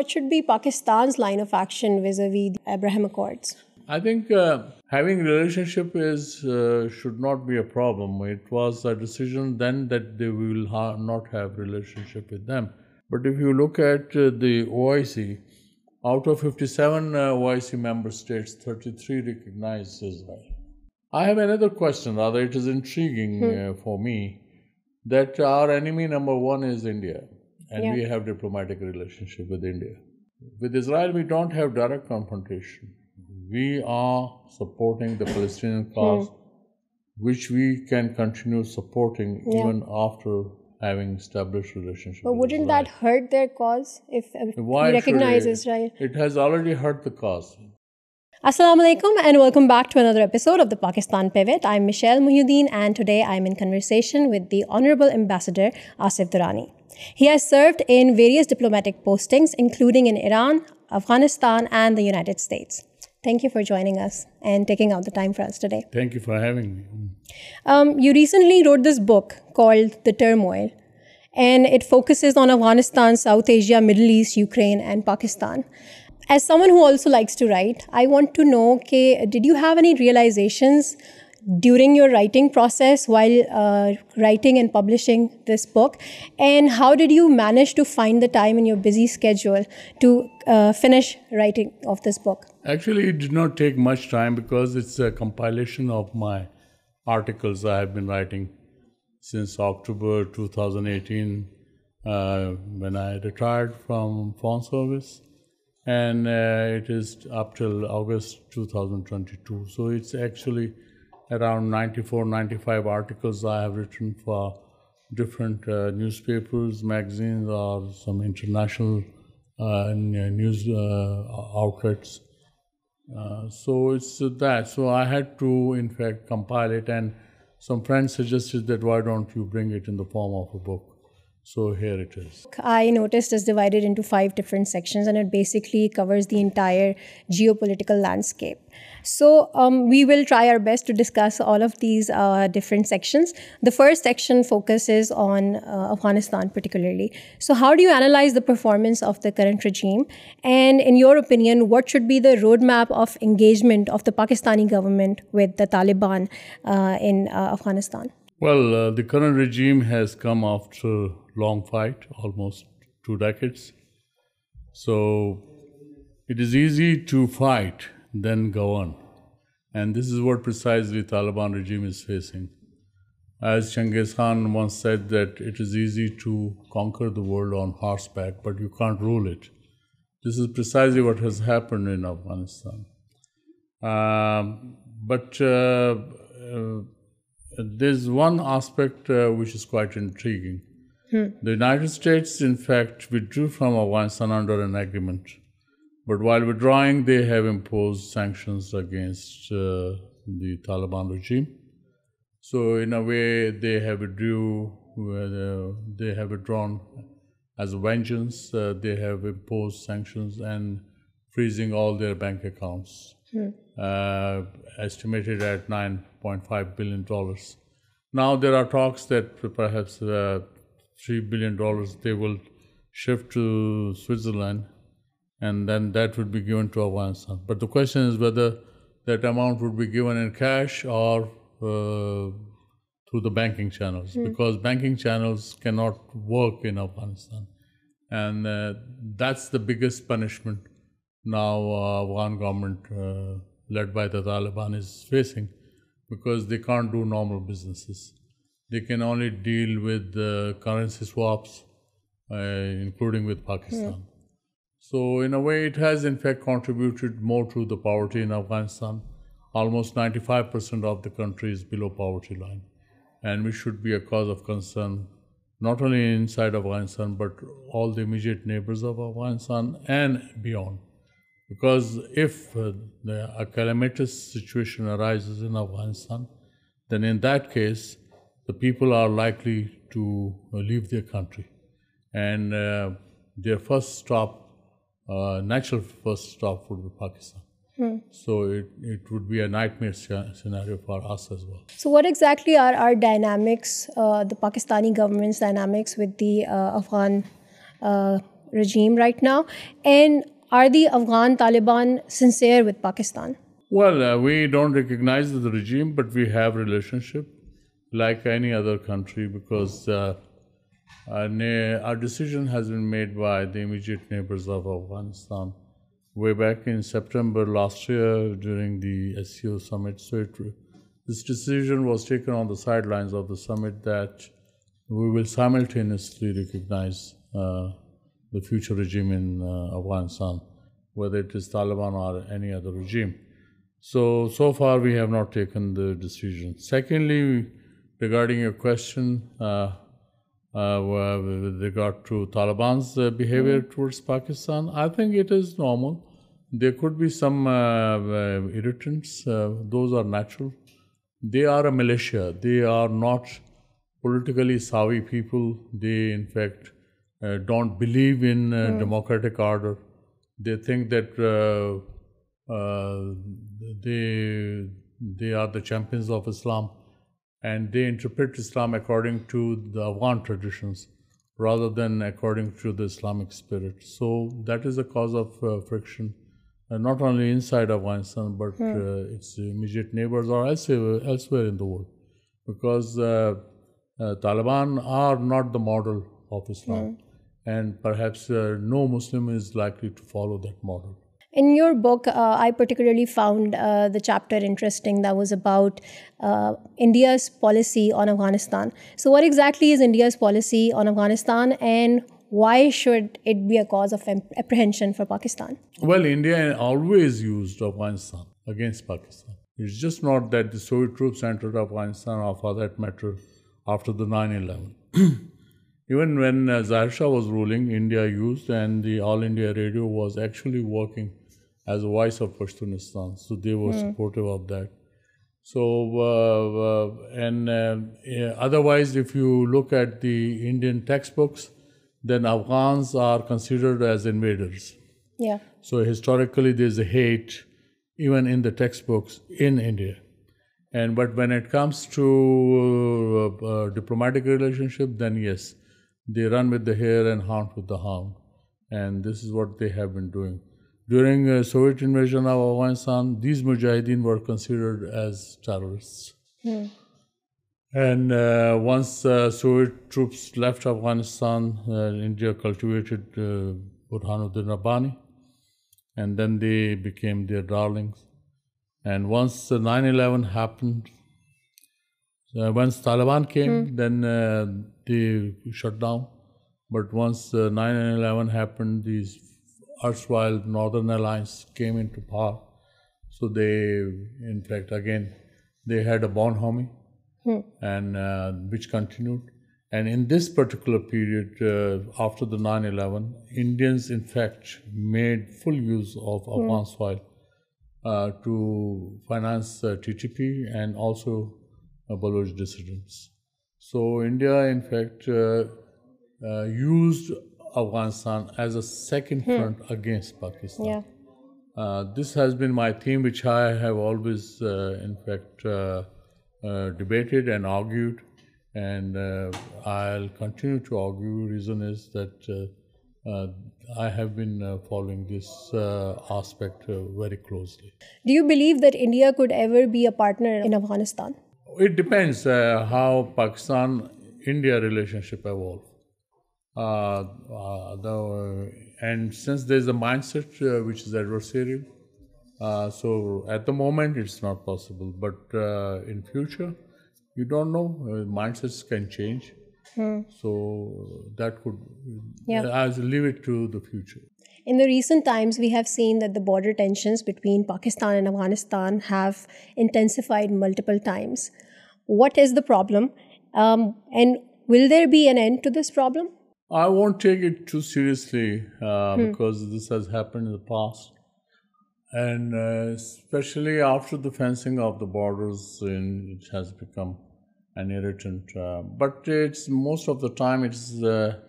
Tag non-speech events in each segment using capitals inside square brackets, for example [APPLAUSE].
What should be Pakistan's line of action vis-a-vis the Abraham Accords? I think uh, having a relationship uh, should not be a problem. It was a decision then that they will not have relationship with them. But if you look at uh, the OIC, out of 57 OIC member states, 33 recognize Israel. I have another question, rather it is intriguing hmm. for me, that our enemy number one is India. and yeah. we have diplomatic relationship with india with israel we don't have direct confrontation we are supporting the palestinian cause hmm. which we can continue supporting yeah. even after having established relationship but with wouldn't israel. that hurt their cause if Why we recognize it? israel it has already hurt the cause Assalamu alaikum and welcome back to another episode of the Pakistan Pivot. I'm Michelle Muhyuddin and today I'm in conversation with the Honorable Ambassador Asif Durrani. He has served in various diplomatic postings, including in Iran, Afghanistan, and the United States. Thank you for joining us and taking out the time for us today. Thank you for having me. Um, you recently wrote this book called The Turmoil, and it focuses on Afghanistan, South Asia, Middle East, Ukraine, and Pakistan. As someone who also likes to write, I want to know, did you have any realizations during writing process while writing and publishing this book and how did you manage to find the time busy finish writing of this بکچلی compilation of my have been writing since October two thousand retired from فونسٹو August two actually around 94, 95 articles I have written for different uh, newspapers, magazines, or some international uh, uh, news outlets. So it's that. So I had to, in fact, compile it, and some friends suggested that why don't you bring it in the form of a book. So here it is. I noticed it's divided into 5 different sections, and it basically covers the entire geopolitical landscape. So um, we will try our best to discuss all of these uh, different sections. The first section focuses on uh, Afghanistan particularly. So how do you analyze the performance of the current regime? And in your opinion, what should be the roadmap of engagement of the Pakistani government with the Taliban uh, in Afghanistan? Well, the current regime has come after long fight, almost 2 decades. So it is easy to fight than govern. And this is what precisely Taliban regime is facing. As Genghis Khan once said that it is easy to conquer the world on horseback, but you can't rule it. This is precisely what has happened in Afghanistan. Um, uh, uh, there's one aspect uh, which is quite intriguing. Hmm. The United States, in fact, withdrew from Afghanistan under an agreement. But while withdrawing, they have imposed sanctions against uh, the Taliban regime. So in a way, they have uh, withdrawn as a vengeance. Uh, they have imposed sanctions and freezing all their bank accounts, hmm. estimated at $9.5 billion. Now there are talks that perhaps $3 billion they will shift to Switzerland, and then that would be given to Afghanistan. But the question is whether that amount would be given in cash or uh, through the banking channels, hmm. because banking channels cannot work in Afghanistan. And uh, that's the biggest punishment now Afghan uh, government led by the Taliban is facing, because they can't do normal businesses. They can only deal with uh, currency swaps, uh, including with Pakistan. Hmm. So in a way, it has in fact contributed more to the poverty in Afghanistan. Almost 95% of the country is below poverty line. And we should be a cause of concern, not only inside Afghanistan, but all the immediate neighbors of Afghanistan and beyond. Because if uh, a calamitous situation arises in Afghanistan, then in that case, people Pakistani Afghan Taliban sincere with Pakistan like any other country, because uh, our decision has been made by the immediate neighbors of Afghanistan way back in September last year during the SCO summit. So this decision was taken on the sidelines of the summit that we will simultaneously recognize uh, the future regime in uh, Afghanistan, whether it is Taliban or any other regime. So far we have not taken the decision. Secondly, regarding your question uh, uh, with regard to Taliban's uh, behavior mm. towards Pakistan, I think it is normal. There could be some irritants. Those are natural. They are a militia. They are not politically savvy people. They, in fact, don't believe in mm. democratic order. They think that they are the champions of Islam and they interpret Islam according to the Afghan traditions rather than according to the Islamic spirit. So that is a cause of uh, friction, uh, not only inside Afghanistan, but hmm. uh, its immediate neighbors or elsewhere in the world, because Taliban are not the model of Islam, hmm. and perhaps no Muslim is likely to follow that model. In your book I particularly found the chapter interesting the was about India's policy on Afghanistan so what exactly is India's policy on Afghanistan and why should it be a of اپریہ for Pakistan well India as a voice of Pashtunistan, so they were hmm. supportive of that. So, uh, uh, uh, otherwise, if you look at the Indian textbooks, then Afghans are considered as invaders. Yeah. So historically, there's a hate, even in the textbooks in India. But when it comes to diplomatic relationship, then yes, they run with the hare and hound with the hound. And this is what they have been doing. During the uh, Soviet invasion of Afghanistan, these mujahideen were considered as terrorists. Hmm. And uh, once uh, Soviet troops left Afghanistan, India cultivated Burhanuddin Rabbani, and then they became their darlings. And once 9/11 happened, once Taliban came, hmm. then they shut down. But once 9/11 happened, these erstwhile Northern Alliance came into power. So they had a bonhomie, hmm. and uh, which continued. And in this particular period, uh, after the 9/11, Indians in fact made full use of hmm. Afghan's oil uh, to finance TTP and also Baloch dissidents. So India in fact used Afghanistan as a against Pakistan this has been my theme we argue to argue reason is that hate ویریزلیٹ انڈیاستان how Pakistan بارڈرشن Pakistan Afghanistan he multiple times what is the problem will there be an end to this problem I won't take it too seriously uh, hmm. because this has happened in the past. And uh, especially after the fencing of the borders, it has become an irritant. Uh, but it's most of the time it's the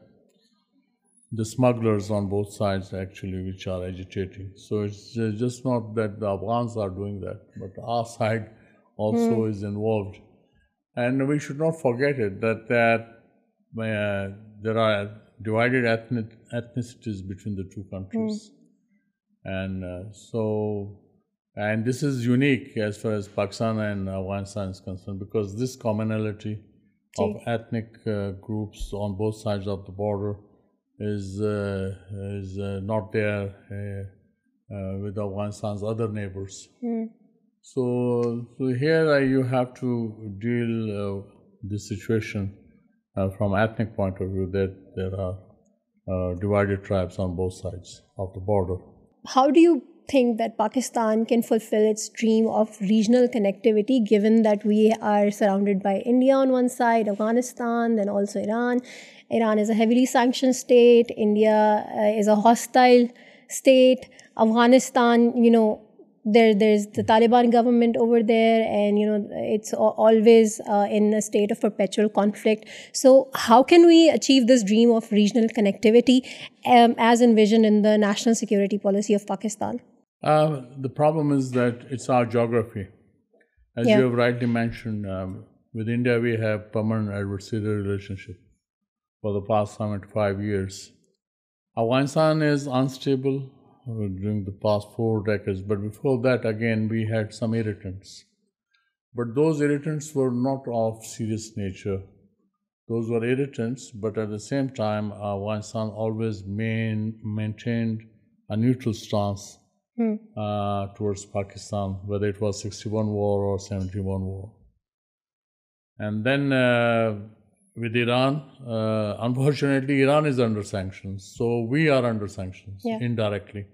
smugglers on both sides actually which are agitating. So it's just not that the Afghans are doing that, but our [LAUGHS] side also hmm. is involved. And we should not forget it, that there are divided ethnicities between the two countries. Hmm. Uh, and this is unique as far as Pakistan and Afghanistan is concerned, because this commonality of ethnic uh, groups on both sides of the border is uh, not there with Afghanistan's other neighbors. Hmm. So here you have to deal the situation uh, from ethnic point of view, that there are uh, divided tribes on both sides of the border. How do you think that Pakistan can fulfill its dream of regional connectivity, given that we are surrounded by India on one side, Afghanistan, then also Iran? Iran is a heavily sanctioned state. India uh, is a hostile state. Afghanistan, there there is the Taliban conflict so how can we achieve this is unstable during the past 4 decades. But before that, again, we had some irritants. But those irritants were not of serious nature. Those were irritants, but at the same time, Weinstein uh, always maintained a neutral stance hmm. uh, towards Pakistan, whether it was 61 war or 71 war. And then uh, with Iran, uh, unfortunately, Iran is under sanctions. So we are under sanctions indirectly,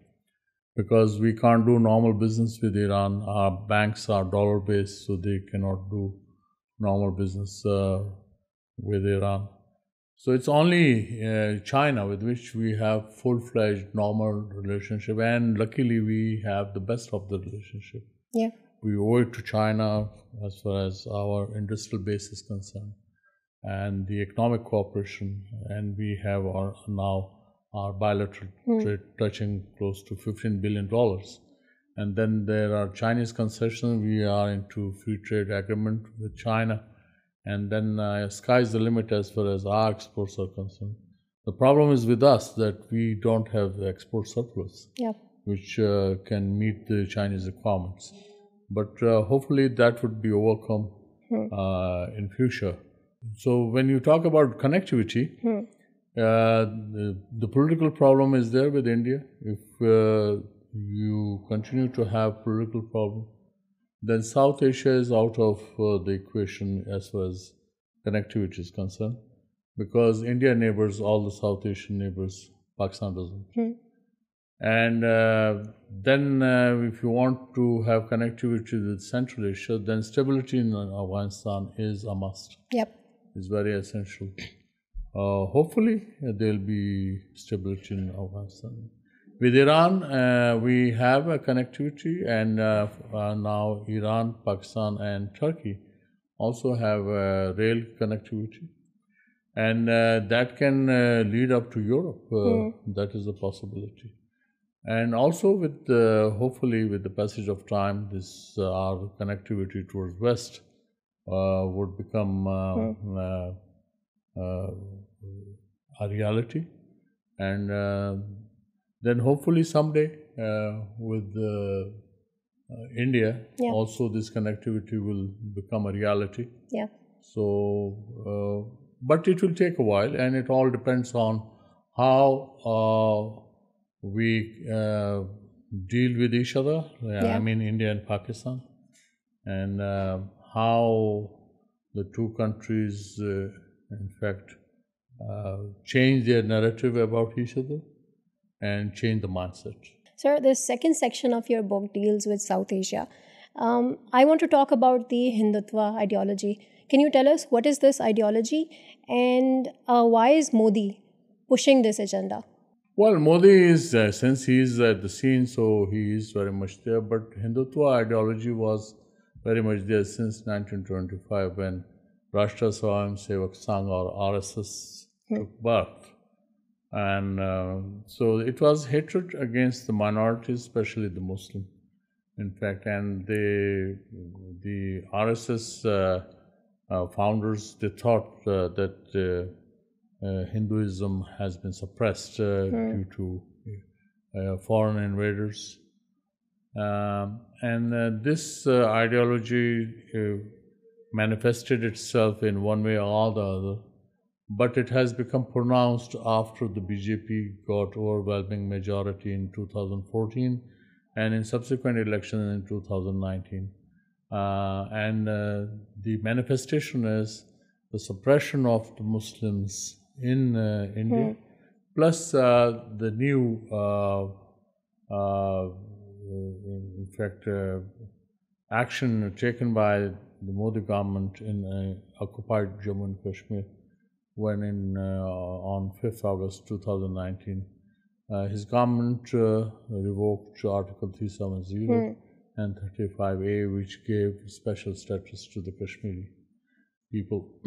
because we can't do normal business with Iran. Our banks are dollar-based, so they cannot do normal business uh, with Iran. So it's only uh, China with which we have full-fledged normal relationship, and luckily we have the best of the relationship. Yeah. We owe it to China as far as our industrial base is concerned. And the economic کو now are بائیولین billion dollars then there are Chinese we are free trade agreement with China sky we don't have export can meet the Chinese requirement but hopefully that would be overcome in So when you talk about connectivity, hmm. uh, the political problem is there with India. If uh, you continue to have political problem, then South Asia is out of uh, the equation as far as connectivity is concerned, because India neighbors all the South Asian neighbors. Pakistan doesn't. Hmm. And then if you want to have connectivity with Central Asia, then stability in Afghanistan is a must. Yep is very essential. Uh, hopefully, uh, there will be stability in Afghanistan. With Iran, uh, we have a connectivity, and now Iran, Pakistan, and Turkey also have rail connectivity, and that can lead up to Europe. Hmm. That is a possibility. And also, with hopefully with the passage of time, this our connectivity towards West uh, would become uh, hmm. uh, a reality. And um, then hopefully someday with India, also this connectivity will become a reality. Yeah. So, but it will take a while, and it all depends on how we deal with each other. I mean, India and Pakistan. And how ٹوٹریز second section I want to talk about the Hindutva ideology can you tell us what is this ideology and why is Modi pushing this agenda well موادیز but Hindutva ideology was very much there since 1925 when Rashtriya Swayam Sevak Sangh or RSS hmm. took birth. And uh, so it was hatred against the minorities, especially the Muslim, in fact. And the RSS uh, uh, founders, they thought that Hinduism has been suppressed hmm. due to foreign invaders. Um, and uh, this uh, ideology uh, manifested itself in one way or the other, but it has become pronounced after the BJP got overwhelming majority in 2014 and in subsequent elections in 2019. The manifestation is the suppression of the Muslims in India, hmm. plus the new in fact, uh, action taken by the Modi government in uh, occupied Jammu and Kashmir, when uh, on 5th August 2019, his government revoked Article 370 hmm. and 35A, which gave special status to the Kashmiri people. [CLEARS THROAT]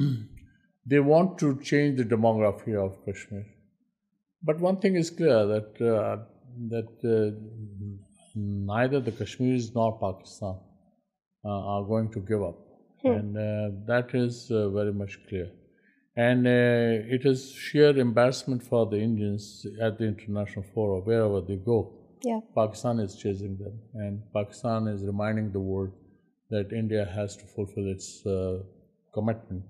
They want to change the demography of Kashmir. But one thing is clear, that neither the Kashmiris nor Pakistan uh, are going to give up. Hmm. And uh, that is uh, very much clear. And it is sheer embarrassment for the Indians at the international forum, wherever they go. Yeah. Pakistan is chasing them, and Pakistan is reminding the world that India has to fulfill its commitment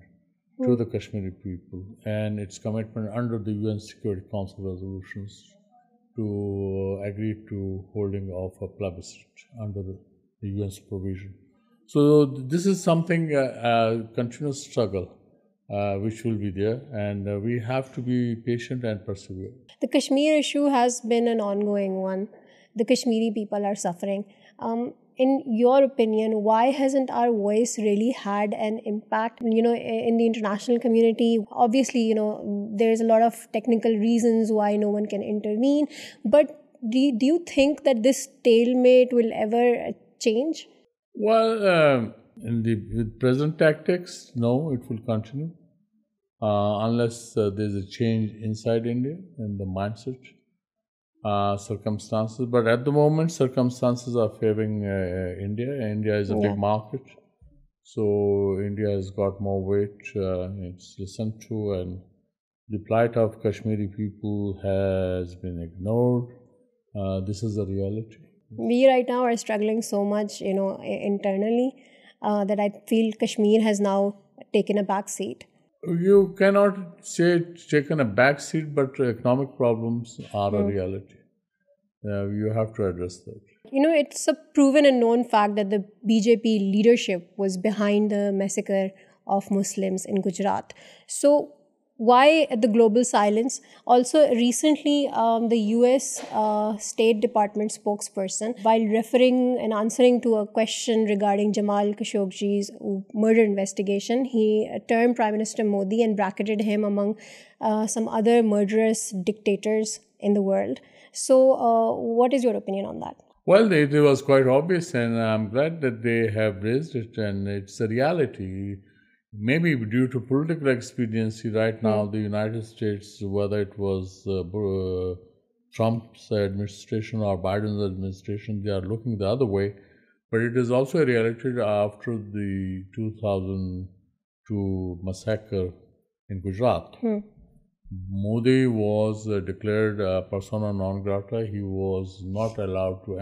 to hmm. the Kashmiri people and its commitment under the UN Security Council resolutions so this is something bear and we he patient bad going In your opinion, why hasn't our voice really had an impact, in the international community? Obviously, there's a lot of technical reasons why no one can intervene. But do you think that this stalemate will ever change? Well, um, with present tactics, no, it will continue. Uh, unless uh, there's a change inside India in the mindset but at moment circumstance market so India has now taken a seat You cannot say it's taken a back seat, but economic problems are a hmm. reality. Uh, you have to address that. You know, it's a proven and known fact that the BJP leadership was behind the massacre of Muslims in Gujarat. So why the global silence? Also, recently, um, the US uh, State Department spokesperson, while referring and answering to a question regarding Jamal Khashoggi's murder investigation, he termed Prime Minister Modi and bracketed him among uh, some other murderous dictators in the world. So, uh, what is your opinion on that? Well, it was quite obvious, and I'm glad that they have raised it, and it's a reality. Maybe due to political expediency right hmm. now, the United States, whether it was uh, uh, Trump's administration or Biden's administration, they are looking the other way. But it is also a reality after the 2002 massacre in Gujarat. Hmm. Modi was declared person he was not الاؤڈرز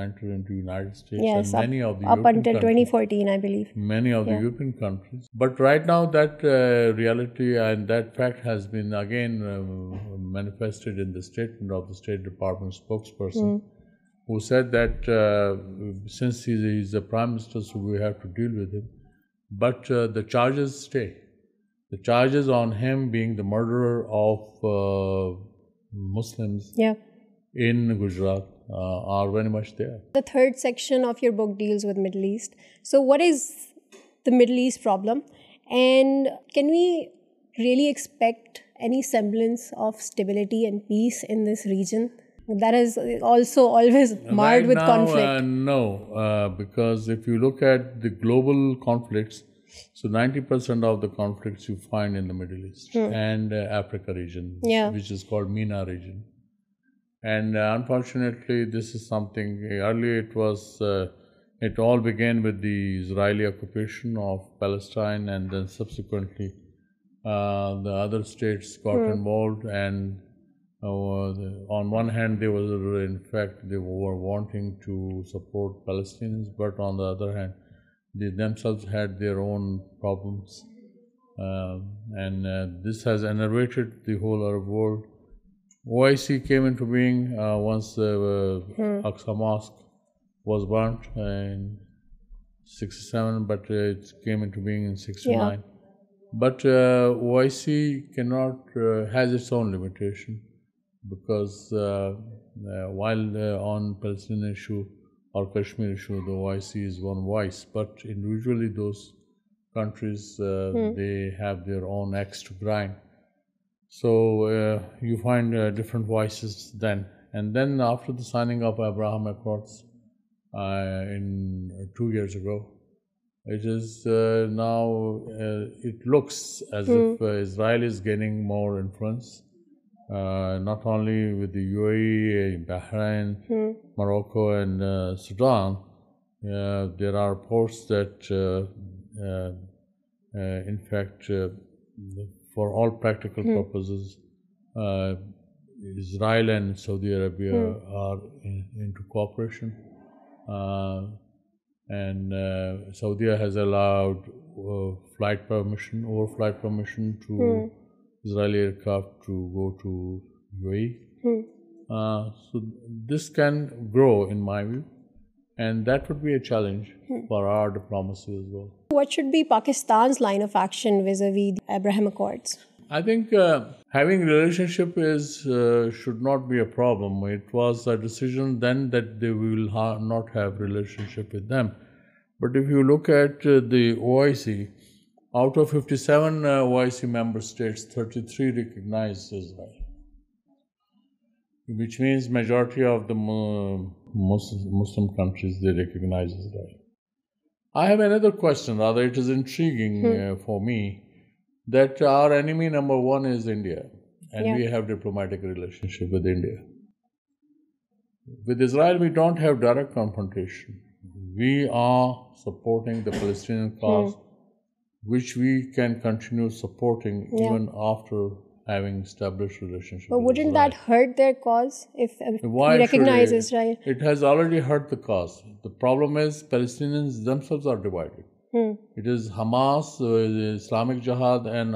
right now that reality and fact has begun inter department that since پرائمسٹرجے charges murder of گر third section of یورکلنس peace Anas regions global So 90% of the conflicts you find in the Middle East hmm. and uh, Africa region, which is called MENA region. And uh, unfortunately, this is something, earlier it was, uh, it all began with the Israeli occupation of Palestine, and then subsequently the other states got hmm. involved, and on one hand, they were wanting to support Palestinians, but on the other hand, they themselves had their own problems, um, and uh, this has enervated the whole Arab world. OIC came into being uh, once the uh, hmm. Aqsa Mosque was burnt in 67, but it came into being in 69. Yeah. But OIC cannot, has its own limitation, because while on Palestinian issue or Kashmir issue, the OIC is one voice, but individually those countries, uh, hmm. they have their own axe to grind. So uh, you find uh, different voices then. And then after the signing of Abraham Accords in 2 years ago, it is now, it looks as hmm. if Israel is gaining more influence uh, not only with the UAE, Bahrain, hmm. Morocco, and uh, Sudan, uh, there are ports that, in fact, for all practical hmm. purposes, Israel and Saudi Arabia hmm. are into cooperation. And Saudi has allowed overflight permission to ڈیسیژ then deal not he O I C Out of 57 OIC uh, member states, 33 recognize Israel, which means majority of the Muslim countries, they recognize Israel. I have another question, rather it is intriguing hmm. uh, for me, that our enemy number one is India, and we have diplomatic relationship with India. With Israel, we don't have direct confrontation. We are supporting the Palestinian hmm. cause which we can continue supporting Islamic jihad and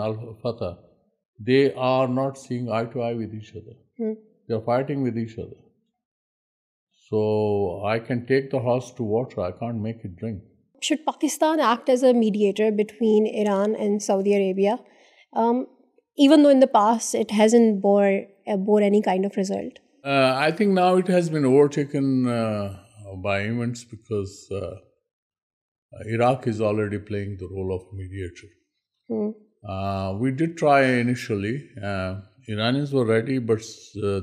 with each other so I can take the horse to water I can't make it drink Should Pakistan act as a mediator between Iran and Saudi Arabia, um, even though in the past it hasn't bore uh, any kind of result? Uh, I think now it has been overtaken uh, by events because Iraq is already playing the role of mediator. Hmm. We did try initially. Iranians were ready, but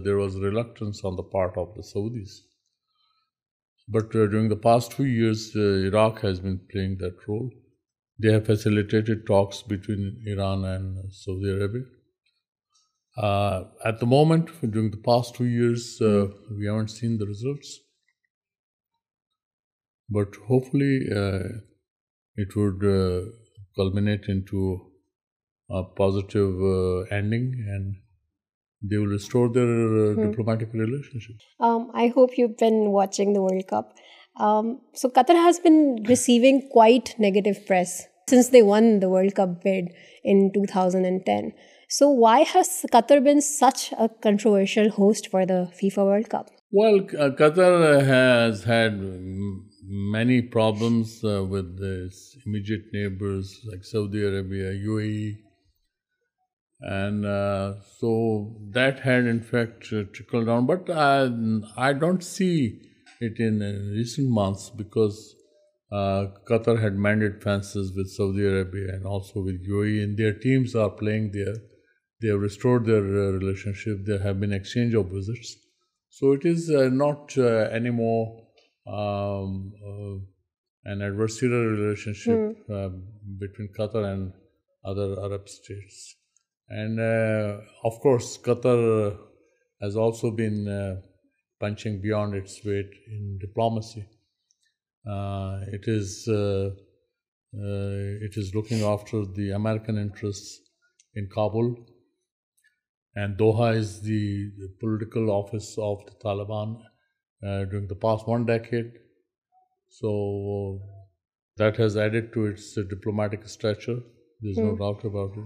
there was reluctance on the part of the Saudis. But uh, during the past 2 years, uh, Iraq has been playing that role. They have facilitated talks between Iran and Saudi Arabia. Uh, at the moment, during the past 2 years, we haven't seen the results. But hopefully, it would culminate into a positive ending and they will restore their uh, hmm. diplomatic relationships. Um, I hope you've been watching the World Cup. Um, so Qatar has been receiving quite negative press since they won the World Cup bid in 2010. So why has Qatar been such a controversial host for the FIFA World Cup? Well, uh, Qatar has had many problems uh, with its immediate neighbors like Saudi Arabia, UAE. And uh, so that had in fact uh, trickled down, but I don't see it in uh, recent months because Qatar had mended fences with Saudi Arabia and also with UAE, and their teams are playing there. They have restored their relationship. There have been exchange of visits. So it is not anymore um, an adversarial relationship hmm. between Qatar and other Arab states. And uh, of course, Qatar has also been uh, punching beyond its weight in diplomacy. Uh, it is looking after the American interests in Kabul, and Doha is the political office of the Taliban during the past 1 decade. So that has added to its diplomatic stature. There's no hmm. doubt about it.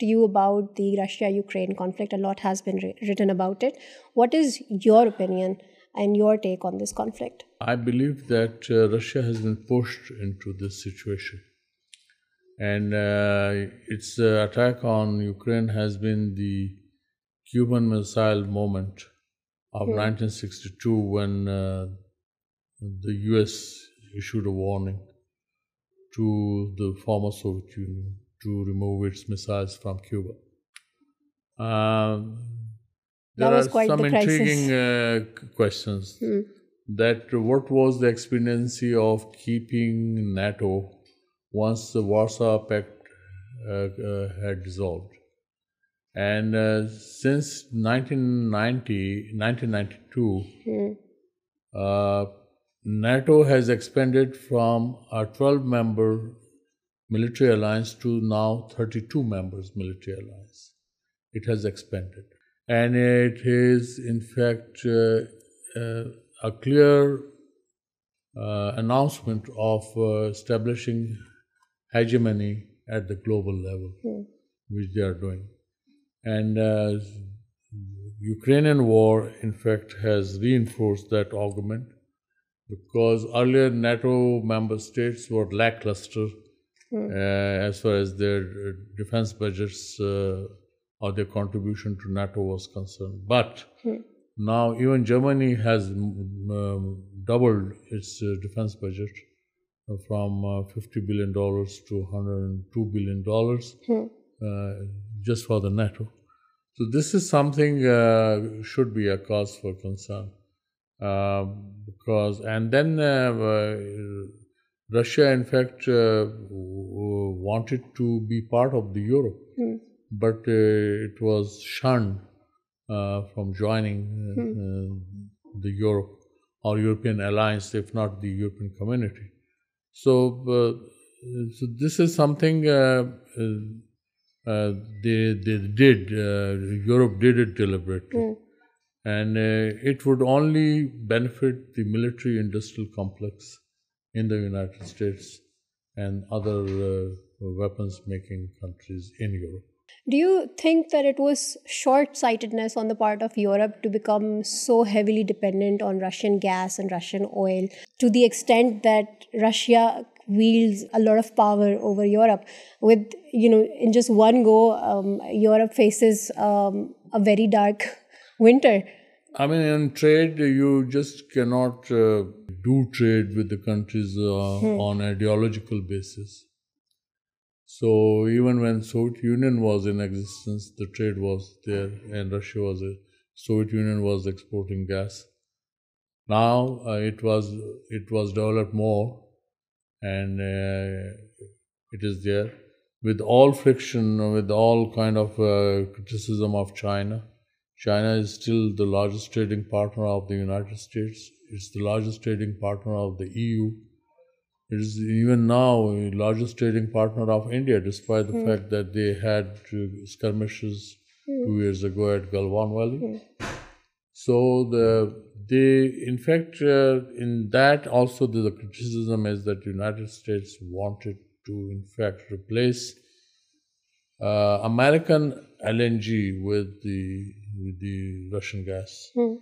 to you about the Russia-Ukraine conflict. A lot has been written about it. What is your opinion and your take on this conflict? I believe that uh, Russia has been pushed into this situation. And uh, its uh, attack on Ukraine has been the Cuban Missile Moment of 1962, hmm. when the US issued a warning to the former Soviet Union نائنٹیو NATO has expanded from twelve member military alliance to now 32 members military alliance. It has expanded. And it is, in fact, uh, uh, a clear uh, announcement of establishing hegemony at the global level, hmm. which they are doing. And Ukrainian war, in fact, has reinforced that argument, because earlier NATO member states were lackluster Hmm. Uh, as far as their uh, defense budgets uh, or their contribution to NATO was concerned. But hmm. now even Germany has um, doubled its defense budget from $50 billion to $102 billion hmm. just for the NATO. So this is something should be a cause for concern because, and then Russia, in fact, uh, wanted to be part of the Europe, hmm. but uh, it was shunned uh, from joining hmm. the Europe or European alliance, if not the European community. So this is something they did. Europe did it deliberately. Hmm. And it would only benefit the military-industrial complex do you think that it was short sight of Europe to become so heavily dependent Russian gas and Russian oil to the E extent that Russia wields of power Europe west one go Europe faces a very dark winter I mean, in trade, you just cannot uh, do trade with the countries uh, hmm. on ideological basis. So even when Soviet Union was in existence, the trade was there, and Russia was Soviet Union was exporting gas. Now uh, it was developed more, and it is there with all friction, with all kind of criticism of China. China is still the largest trading partner of the United States. It's the largest trading partner of the EU. It is even now the largest trading partner of India, despite the hmm. fact that they had skirmishes hmm. 2 years ago at Galwan Valley. Hmm. So uh, in that also the criticism is that the United States wanted to in fact replace uh, American LNG with the with the Russian gas. Hmm.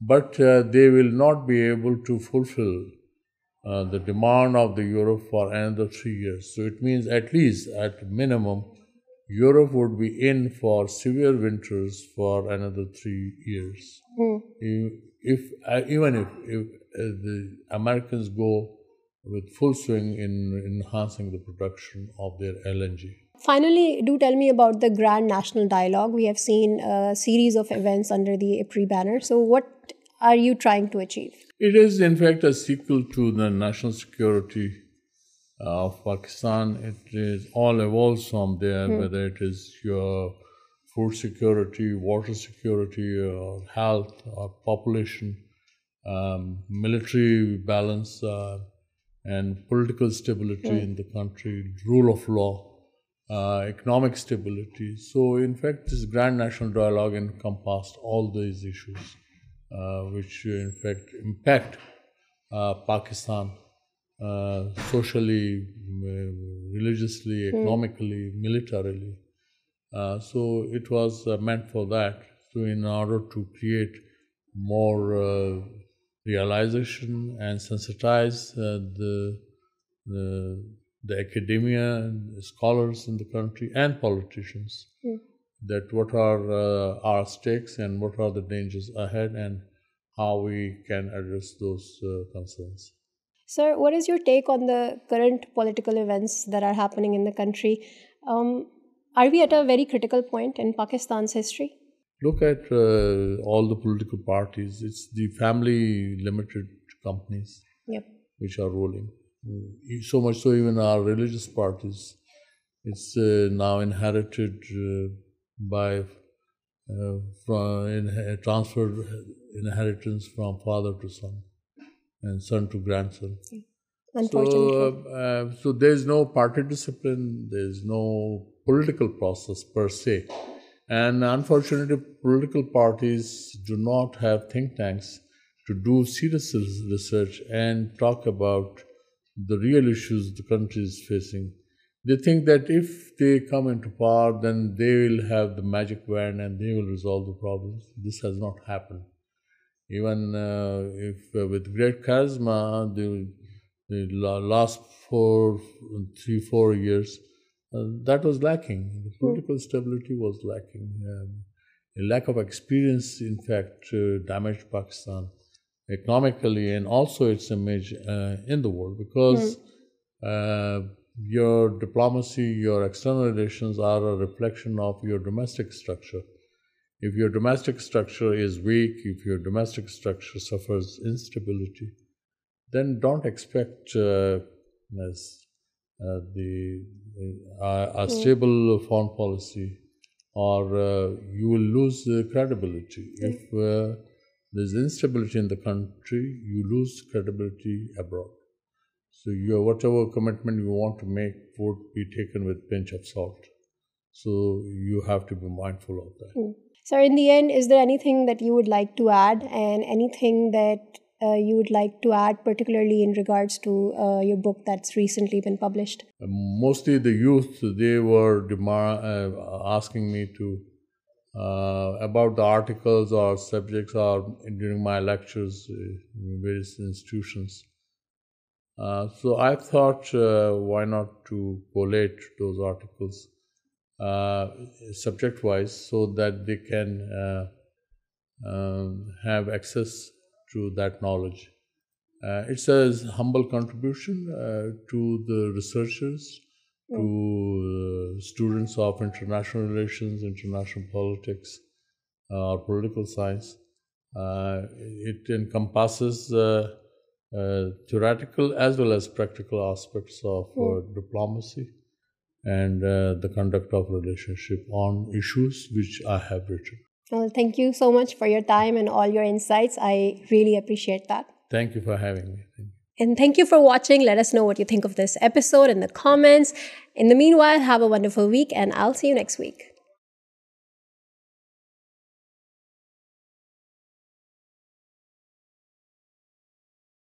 But uh, they will not be able to fulfill uh, the demand of the Europe for another 3 years. So it means at least, at minimum, Europe would be in for severe winters for another 3 years. Hmm. Uh, even if the Americans go with full swing in enhancing the production of their LNG. Finally, do tell me about the Grand National Dialogue. We have seen a series of events under the APRI banner. So what are you trying to achieve? It is, in fact, a sequel to the national security uh, of Pakistan. It is all evolves from there, hmm. whether it is your food security, water security, or health, or population, um, military balance, uh, and political stability hmm. in the country, rule of law. Uh, economic stability. So in fact, this Grand National Dialogue encompassed all these issues, uh, which uh, in fact impact Pakistan socially, mm, religiously, hmm. economically, militarily. So it was meant for that. So in order to create more realization and sensitize the the academia and scholars in the country and politicians yeah. that what are uh, our stakes and what are the dangers ahead and how we can address those uh, concerns. Sir, what is your take on the current political events that are happening in the country? Um, are we at a very critical point in Pakistan's history? Look at uh, all the political parties. It's the family limited companies yep. which are ruling. Mm, so much so, even our religious parties, it's uh, now inherited uh, uh, transferred inheritance from father to son, and son to grandson. Yeah. Unfortunately. So there is no party discipline. There is no political process per se, and unfortunately, political parties do not have think tanks to do serious research and talk about the real issues the country is facing. They think that if they come into power, then they will have the magic wand and they will resolve the problems. This has not happened. Even uh, uh, with great charisma, the last three, four years, uh, that was lacking. The hmm. political stability was lacking. Um, a lack of experience, in fact, damaged Pakistan economically, and also its image uh, in the world, because hmm. uh, your diplomacy, your external relations are a reflection of your domestic structure. If your domestic structure is weak, if your domestic structure suffers instability, then don't expect uh, a hmm. stable foreign policy, or you will lose credibility. Hmm. If there's instability in the country, you lose credibility abroad. So your whatever commitment you want to make would be taken with pinch of salt. So you have to be mindful of that. Mm. So in the end, is there anything that you would like to add, and anything that uh, you would like to add, particularly in regards to uh, your book that's recently been published? Mostly the youth, they were demar- uh, asking me to Uh, about the articles or subjects or during my lectures uh, in various institutions. Uh, so I thought, why not to collate those articles subject-wise so that they can um, have access to that knowledge. It's a humble contribution to the researchers to uh, students of international relations, international politics, uh, or political science. Uh, it encompasses theoretical as well as practical aspects of hmm. diplomacy and the conduct of relationship on issues which I have written. Well, thank you so much for your time and all your insights. I really appreciate that. Thank you for having me. And thank you for watching. Let us know what you think of this episode in the comments. In the meanwhile, have a wonderful week and I'll see you next week.